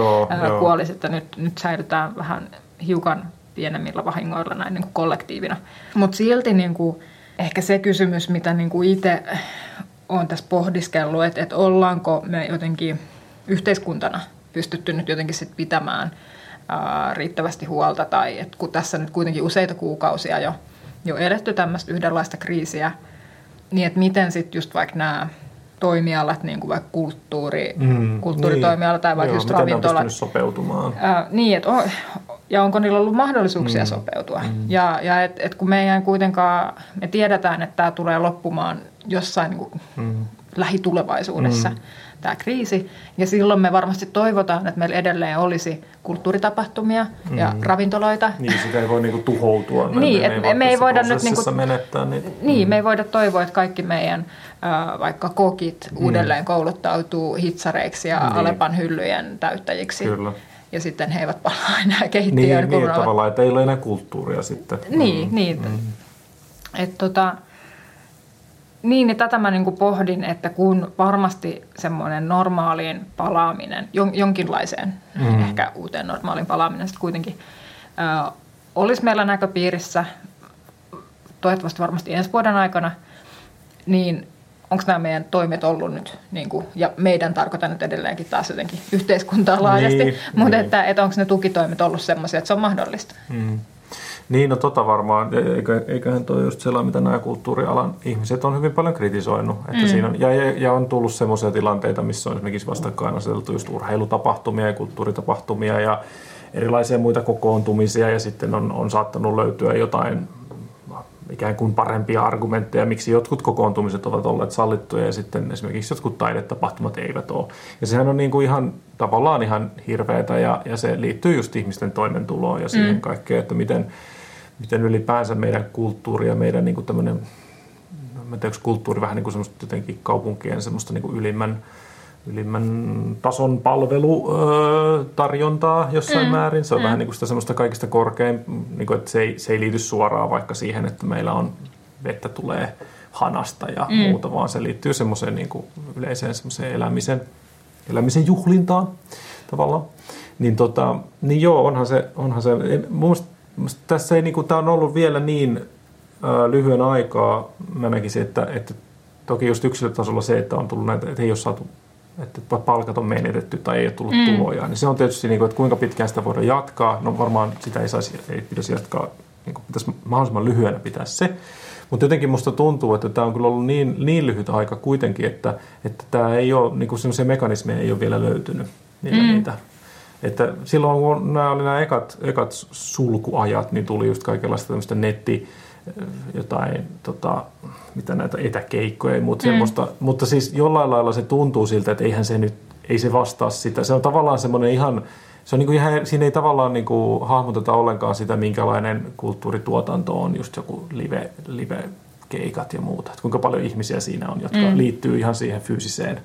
kuolisi, että nyt, nyt säilytään vähän hiukan pienemmillä vahingoilla näin niin kuin kollektiivina. Mutta silti niin kuin, ehkä se kysymys, mitä niin kuin itse olen tässä pohdiskellut, että, että ollaanko me jotenkin yhteiskuntana pystytty nyt jotenkin sit pitämään ää, riittävästi huolta, tai että kun tässä nyt kuitenkin useita kuukausia jo, jo eletty tämmöistä yhdenlaista kriisiä, niin että miten sitten just vaikka nämä toimialat, niin kuin vaikka kulttuuri, mm, kulttuuritoimiala niin. tai vaikka Joo, just ravintola. sopeutumaan? Ää, niin, että on, ja onko niillä ollut mahdollisuuksia mm. sopeutua. Mm. Ja, ja et, et kun me ei kuitenkaan, me tiedetään, että tämä tulee loppumaan jossain niin kuin mm. lähitulevaisuudessa. Mm tämä kriisi. Ja silloin me varmasti toivotaan, että meillä edelleen olisi kulttuuritapahtumia mm. ja ravintoloita. Niin, sitä ei voi niinku tuhoutua. niin, me, me ei voida nyt niinku, menettää niitä. Niin, mm. me ei voida toivoa, että kaikki meidän vaikka kokit mm. uudelleen kouluttautuu hitsareiksi ja niin. Alepan hyllyjen täyttäjiksi. Kyllä ja sitten he eivät palaa enää keittiöön. Niin, niin tavallaan, että ei ole enää kulttuuria sitten. Niin, mm. niin. Mm. Et tota, niin, niin tätä mä niin pohdin, että kun varmasti semmoinen normaaliin palaaminen, jonkinlaiseen mm. ehkä uuteen normaaliin palaaminen sitten kuitenkin ö, olisi meillä näköpiirissä, toivottavasti varmasti ensi vuoden aikana, niin onko nämä meidän toimet ollut nyt, niin kuin, ja meidän tarkoitan nyt edelleenkin taas jotenkin yhteiskuntaa laajasti, niin, mutta niin. että, että onko ne tukitoimet ollut sellaisia, että se on mahdollista? Mm. Niin, no tota varmaan. Eikö, eiköhän tuo just sellainen, mitä nämä kulttuurialan ihmiset on hyvin paljon kritisoinut. Että mm. siinä on, ja, ja on tullut sellaisia tilanteita, missä on esimerkiksi vastakkain aseteltu just urheilutapahtumia ja kulttuuritapahtumia ja erilaisia muita kokoontumisia ja sitten on, on saattanut löytyä jotain ikään kuin parempia argumentteja, miksi jotkut kokoontumiset ovat olleet sallittuja ja sitten esimerkiksi jotkut taidetapahtumat eivät ole. Ja sehän on niin kuin ihan tavallaan ihan hirveätä ja, ja se liittyy just ihmisten toimeentuloon ja siihen mm. kaikkeen, että miten, miten ylipäänsä meidän kulttuuri ja meidän niin kuin tämmöinen, mä tiedän, kulttuuri vähän niin kuin semmoista jotenkin kaupunkien semmoista niin kuin ylimmän, ylimmän tason palvelutarjontaa jossain mm. määrin. Se on mm. vähän niin kuin sitä semmoista kaikista korkein, niin kuin, että se ei, se ei liity suoraan vaikka siihen, että meillä on vettä tulee hanasta ja mm. muuta, vaan se liittyy semmoiseen niin kuin yleiseen semmoiseen elämisen, elämisen juhlintaan tavallaan. Niin, tota, niin joo, onhan se, onhan se mun mielestä, tässä ei, niin kuin, tämä on ollut vielä niin ää, lyhyen aikaa, mä näkisin, että, että toki just yksilötasolla se, että on tullut näitä, että ei ole saatu että palkat on menetetty tai ei ole tullut mm. tuloja, niin se on tietysti, niin kuin, että kuinka pitkään sitä voidaan jatkaa. No varmaan sitä ei, saisi, ei pitäisi jatkaa, niin kuin pitäisi mahdollisimman lyhyenä pitää se. Mutta jotenkin musta tuntuu, että tämä on kyllä ollut niin, niin lyhyt aika kuitenkin, että, että tämä ei ole, niin kuin sellaisia mekanismeja ei ole vielä löytynyt niitä, mm. niitä että silloin kun nämä oli nämä ekat, ekat sulkuajat, niin tuli just kaikenlaista tämmöistä netti, jotain, tota, mitä näitä etäkeikkoja ja muuta mm. semmoista. Mutta siis jollain lailla se tuntuu siltä, että eihän se nyt, ei se vastaa sitä. Se on tavallaan semmoinen ihan, se on niin kuin ihan, siinä ei tavallaan niin kuin hahmoteta ollenkaan sitä, minkälainen kulttuurituotanto on, just joku live, live keikat ja muuta. Että kuinka paljon ihmisiä siinä on, jotka mm. liittyy ihan siihen fyysiseen,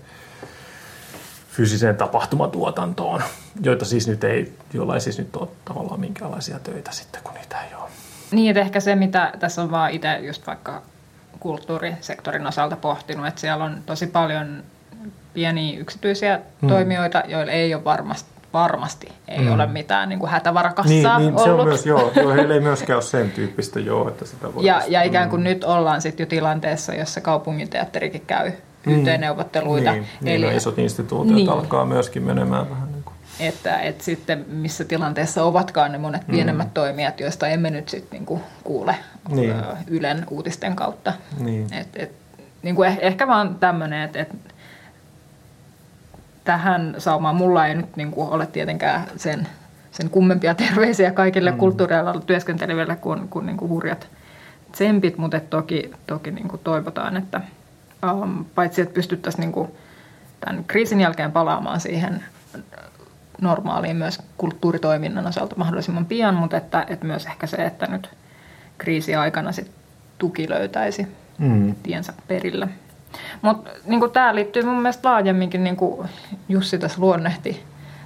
fyysiseen tapahtumatuotantoon, joita siis nyt ei, joilla ei siis nyt ole tavallaan minkäänlaisia töitä sitten, kun niitä ei ole. Niin, että ehkä se, mitä tässä on vaan itse just vaikka kulttuurisektorin osalta pohtinut, että siellä on tosi paljon pieniä yksityisiä mm. toimijoita, joilla ei ole varmasti, varmasti ei mm. ole mitään niin kuin hätävarakassaa niin, niin, ollut. se on myös, joo, joo, heillä ei myöskään ole sen tyyppistä, joo, että sitä voi... Ja, ja ikään kuin mm. nyt ollaan sitten jo tilanteessa, jossa kaupunginteatterikin käy mm. yhteenneuvotteluita. Niin, niin Eli, isot instituutiot niin. alkaa myöskin menemään vähän niin. Että, että sitten missä tilanteessa ovatkaan ne monet pienemmät mm. toimijat, joista emme nyt sitten niinku kuule niin. Ylen uutisten kautta. Niin. Et, et, niinku eh, ehkä vaan tämmöinen, että et, tähän saumaan mulla ei nyt niinku ole tietenkään sen, sen kummempia terveisiä kaikille mm. kulttuurialalla työskenteleville kuin, kuin niinku hurjat tsempit, mutta toki, toki niinku toivotaan, että um, paitsi että pystyttäisiin niinku tämän kriisin jälkeen palaamaan siihen normaaliin myös kulttuuritoiminnan osalta mahdollisimman pian, mutta että, että myös ehkä se, että nyt kriisiaikana sit tuki löytäisi mm. tiensä perille. Mutta niin tämä liittyy mun mielestä laajemminkin, niin kuin Jussi tässä luonnehti,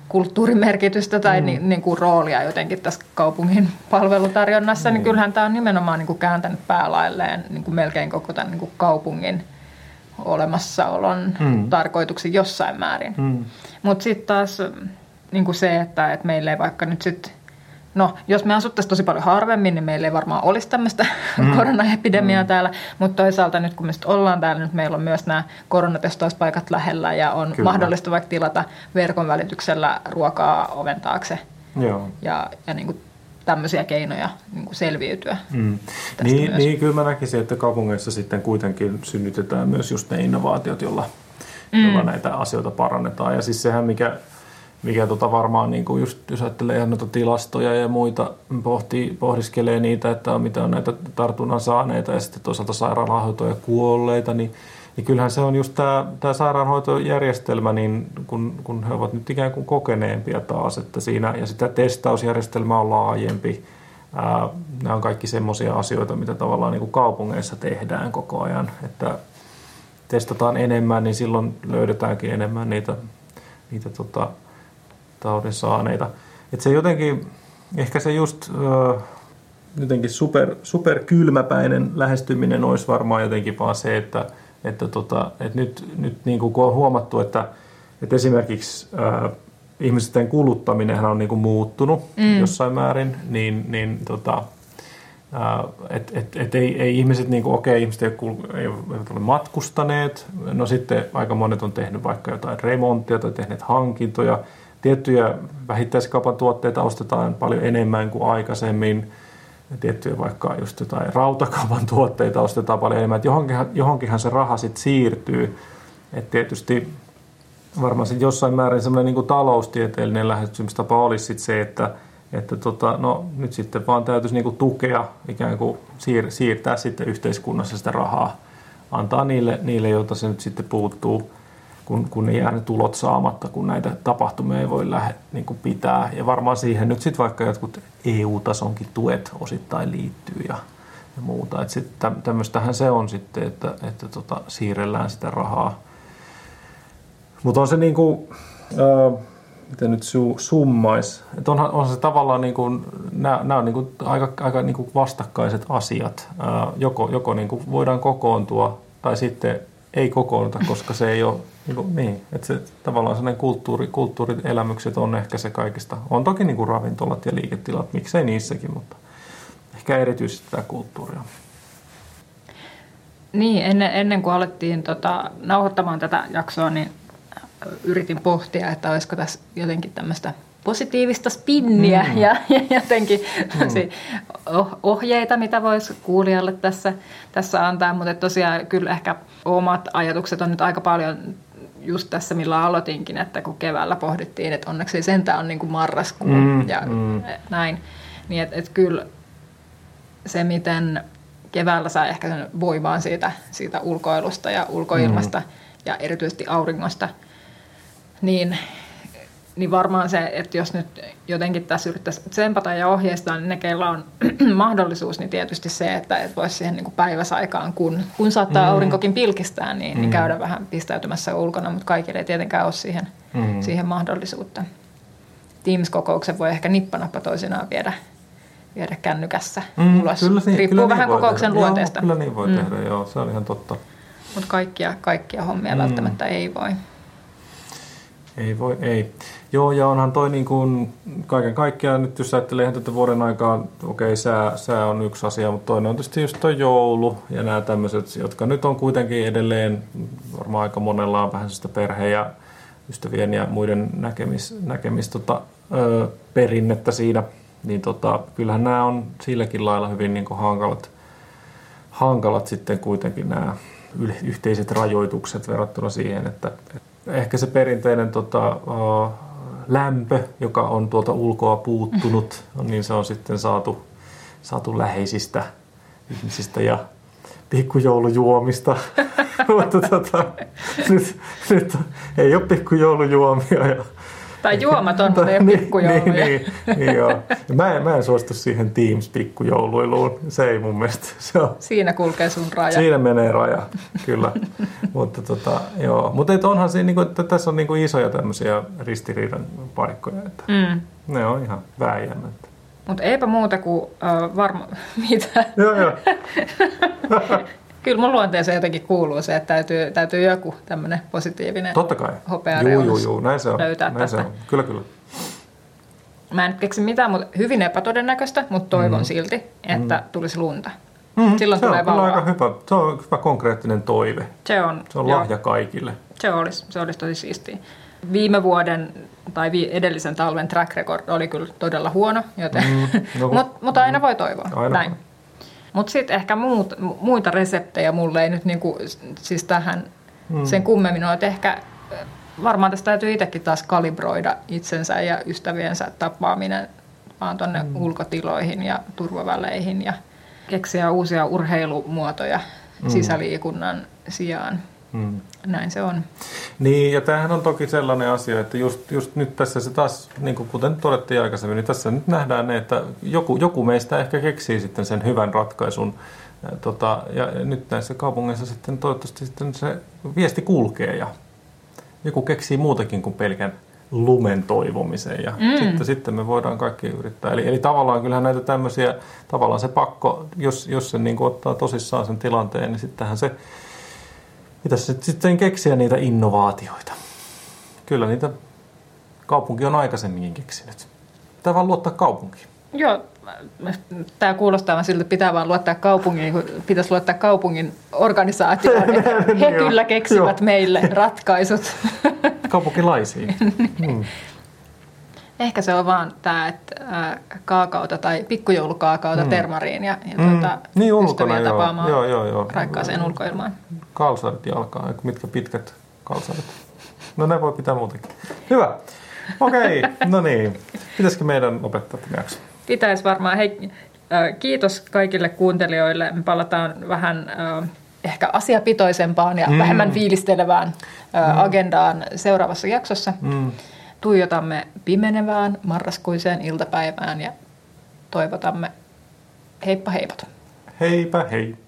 kulttuurimerkitystä tai mm. ni, niin kuin roolia jotenkin tässä kaupungin palvelutarjonnassa, mm. niin kyllähän tämä on nimenomaan niin kuin kääntänyt päälailleen niin kuin melkein koko tämän niin kuin kaupungin olemassaolon mm. tarkoituksen jossain määrin. Mm. Mutta sitten taas niin kuin se, että, että meillä ei vaikka nyt sitten No, jos me asuttaisiin tosi paljon harvemmin, niin meillä ei varmaan olisi tämmöistä mm. koronaepidemiaa mm. täällä. Mutta toisaalta nyt kun me ollaan täällä, nyt meillä on myös nämä koronatestauspaikat lähellä ja on Kyllä. mahdollista vaikka tilata verkon välityksellä ruokaa oven taakse. Joo. Ja, ja niin kuin tämmöisiä keinoja niin kuin selviytyä. Mm. Niin, niin, kyllä mä näkisin, että kaupungeissa sitten kuitenkin synnytetään myös just ne innovaatiot, joilla, mm. joilla näitä asioita parannetaan. Ja siis sehän, mikä mikä tota varmaan niin kuin just, jos ajattelee ihan noita tilastoja ja muita, pohtii, pohdiskelee niitä, että mitä on näitä tartunnan saaneita ja sitten toisaalta sairaanhoitoja kuolleita, niin, niin kyllähän se on just tämä, tämä sairaanhoitojärjestelmä, niin kun, kun he ovat nyt ikään kuin kokeneempia taas, että siinä, ja sitä testausjärjestelmä on laajempi, ää, nämä on kaikki semmoisia asioita, mitä tavallaan niin kuin kaupungeissa tehdään koko ajan, että testataan enemmän, niin silloin löydetäänkin enemmän niitä, niitä tota, taudin saaneita. Et se jotenkin, ehkä se just äh, jotenkin super, super kylmäpäinen lähestyminen olisi varmaan jotenkin vaan se, että, että, tota, että nyt, nyt niin kuin kun on huomattu, että, että esimerkiksi äh, ihmisten kuluttaminen on niin kuin muuttunut mm. jossain määrin, niin, niin tota, että et, et ei, ei ihmiset, niin okei, ihmiset ei, ei ole matkustaneet, no sitten aika monet on tehnyt vaikka jotain remonttia tai tehneet hankintoja, tiettyjä vähittäiskaupan tuotteita ostetaan paljon enemmän kuin aikaisemmin. Tiettyjä vaikka just jotain rautakaupan tuotteita ostetaan paljon enemmän. Johonkinhan, johonkinhan se raha sitten siirtyy. Et tietysti varmaan sit jossain määrin semmoinen niin taloustieteellinen lähestymistapa olisi sit se, että, että tota, no, nyt sitten vaan täytyisi niinku tukea, ikään kuin siir, siirtää sitten yhteiskunnassa sitä rahaa, antaa niille, niille joilta se nyt sitten puuttuu, kun, kun ne jää ne tulot saamatta, kun näitä tapahtumia ei voi lähde niin kuin pitää. Ja varmaan siihen nyt sitten vaikka jotkut EU-tasonkin tuet osittain liittyy ja, ja muuta. Että sitten tämmöistähän se on sitten, että, että tota, siirrellään sitä rahaa. Mutta on se niin kuin, äh, miten nyt su, summais, että onhan, onhan se tavallaan niin kuin, nämä, nämä on niin kuin aika, aika niin kuin vastakkaiset asiat. Äh, joko joko niin kuin voidaan kokoontua tai sitten ei kokoonnuta, koska se ei ole niin, kuin, niin että se tavallaan sellainen kulttuuri, kulttuurielämykset on ehkä se kaikista. On toki niin kuin ravintolat ja liiketilat, miksei niissäkin, mutta ehkä erityisesti tämä kulttuuri on. Niin, ennen, ennen kuin alettiin tota, nauhoittamaan tätä jaksoa, niin yritin pohtia, että olisiko tässä jotenkin tämmöistä positiivista spinniä mm. ja, ja jotenkin mm. ohjeita, mitä voisi kuulijalle tässä, tässä antaa, mutta tosiaan kyllä ehkä omat ajatukset on nyt aika paljon just tässä, millä aloitinkin, että kun keväällä pohdittiin, että onneksi sentään on niin kuin marraskuu mm, ja mm. näin, niin että et kyllä se, miten keväällä saa ehkä sen voimaan siitä, siitä ulkoilusta ja ulkoilmasta mm. ja erityisesti auringosta – niin, niin varmaan se, että jos nyt jotenkin tässä yrittäisi tsempata ja ohjeistaa, niin ne, keillä on mahdollisuus, niin tietysti se, että et voisi siihen niin kuin päiväsaikaan, kun, kun saattaa mm. aurinkokin pilkistää, niin, niin mm. niin käydä vähän pistäytymässä ulkona, mutta kaikille ei tietenkään ole siihen, mm. siihen mahdollisuutta. Teams-kokouksen voi ehkä nippanappa toisinaan viedä, viedä kännykässä mm, ulos. Kyllä, niin, Riippuu kyllä vähän niin kokouksen tehdä. luonteesta. Joo, kyllä niin voi mm. tehdä, joo, se on ihan totta. Mutta kaikkia, kaikkia hommia mm. välttämättä ei voi. Ei voi, ei. Joo, ja onhan toi niin kuin kaiken kaikkiaan, nyt jos ajattelee ihan tätä vuoden aikaa, okei, sää, sää on yksi asia, mutta toinen on tietysti just toi joulu ja nämä tämmöiset, jotka nyt on kuitenkin edelleen, varmaan aika monella on vähän sitä perhe- ja ystävien ja muiden näkemis, näkemis tota, ö, perinnettä siinä, niin tota, kyllähän nämä on silläkin lailla hyvin niin kuin hankalat, hankalat sitten kuitenkin nämä yhteiset rajoitukset verrattuna siihen, että, että ehkä se perinteinen tota, uh, lämpö, joka on tuolta ulkoa puuttunut, niin se on sitten saatu, saatu läheisistä ihmisistä ja pikkujoulujuomista. Mutta tota, nyt, nyt ei ole pikkujoulujuomia ja tai juomaton, mutta ei niin, pikkujouluja. Niin, niin, niin joo. Mä en, mä en suostu siihen Teams-pikkujouluiluun. Se ei mun mielestä. Se on, siinä kulkee sun raja. Siinä menee raja, kyllä. mutta tota, joo. Mutta et onhan siinä, niinku, että tässä on niinku isoja tämmöisiä ristiriidan paikkoja. Että mm. Ne on ihan vääjäämättä. Mutta eipä muuta kuin uh, varma... Mitä? Joo, joo. Kyllä mun luonteeseen jotenkin kuuluu se, että täytyy, täytyy joku tämmöinen positiivinen Totta kai. hopea juu, juu, juu. Näin se on. löytää Näin tästä. Se on. Kyllä, kyllä. Mä en keksi mitään, mutta hyvin epätodennäköistä, mutta toivon mm. silti, että mm. tulisi lunta. Mm. Silloin se tulee on aika hyvä, se on hyvä konkreettinen toive. Se on. Se on lahja joo. kaikille. Se olisi, se olisi tosi siistiä. Viime vuoden tai edellisen talven track record oli kyllä todella huono, joten, mm. no, mutta mut aina voi toivoa. Aina. Näin. Mutta sitten ehkä muut, muita reseptejä mulle ei nyt niinku, siis tähän hmm. sen kummemmin ole, että ehkä varmaan tästä täytyy itsekin taas kalibroida itsensä ja ystäviensä tapaaminen vaan tuonne hmm. ulkotiloihin ja turvaväleihin ja keksiä uusia urheilumuotoja hmm. sisäliikunnan sijaan. Hmm. Näin se on. Niin, ja tämähän on toki sellainen asia, että just, just nyt tässä se taas, niin kuin kuten todettiin aikaisemmin, niin tässä nyt nähdään ne, että joku, joku meistä ehkä keksii sitten sen hyvän ratkaisun. Ja, tota, ja nyt näissä kaupungeissa sitten toivottavasti sitten se viesti kulkee ja joku keksii muutakin kuin pelkän lumen toivomisen ja mm. sitten, sitten me voidaan kaikki yrittää. Eli, eli tavallaan kyllähän näitä tämmöisiä, tavallaan se pakko, jos, jos se niin ottaa tosissaan sen tilanteen, niin sittenhän se Pitäisi sitten keksiä niitä innovaatioita. Kyllä niitä kaupunki on aikaisemminkin keksinyt. Pitää vaan luottaa kaupunkiin. Joo, tämä kuulostaa vaan siltä, että pitää vaan luottaa kaupungin, kun pitäisi luottaa kaupungin organisaatioon. He kyllä keksivät meille ratkaisut. Kaupunkilaisiin. Hmm. Ehkä se on vaan tämä, että äh, kaakaota tai pikkujoulukaakauta mm. termariin ja, ja mm. tuota, niin ulkona, joo. tapaamaan joo, joo, joo. raikkaaseen ulkoilmaan. Kalsarit jalkaan, mitkä pitkät kalsarit. No ne voi pitää muutenkin. Hyvä. Okei, okay. no niin. Pitäisikö meidän opettaa tämän jakson? Pitäisi varmaan. Hei, äh, kiitos kaikille kuuntelijoille. Me palataan vähän äh, ehkä asiapitoisempaan ja mm. vähemmän fiilistelevään mm. agendaan seuraavassa jaksossa. Mm tuijotamme pimenevään marraskuiseen iltapäivään ja toivotamme heippa heipot. Heipä hei.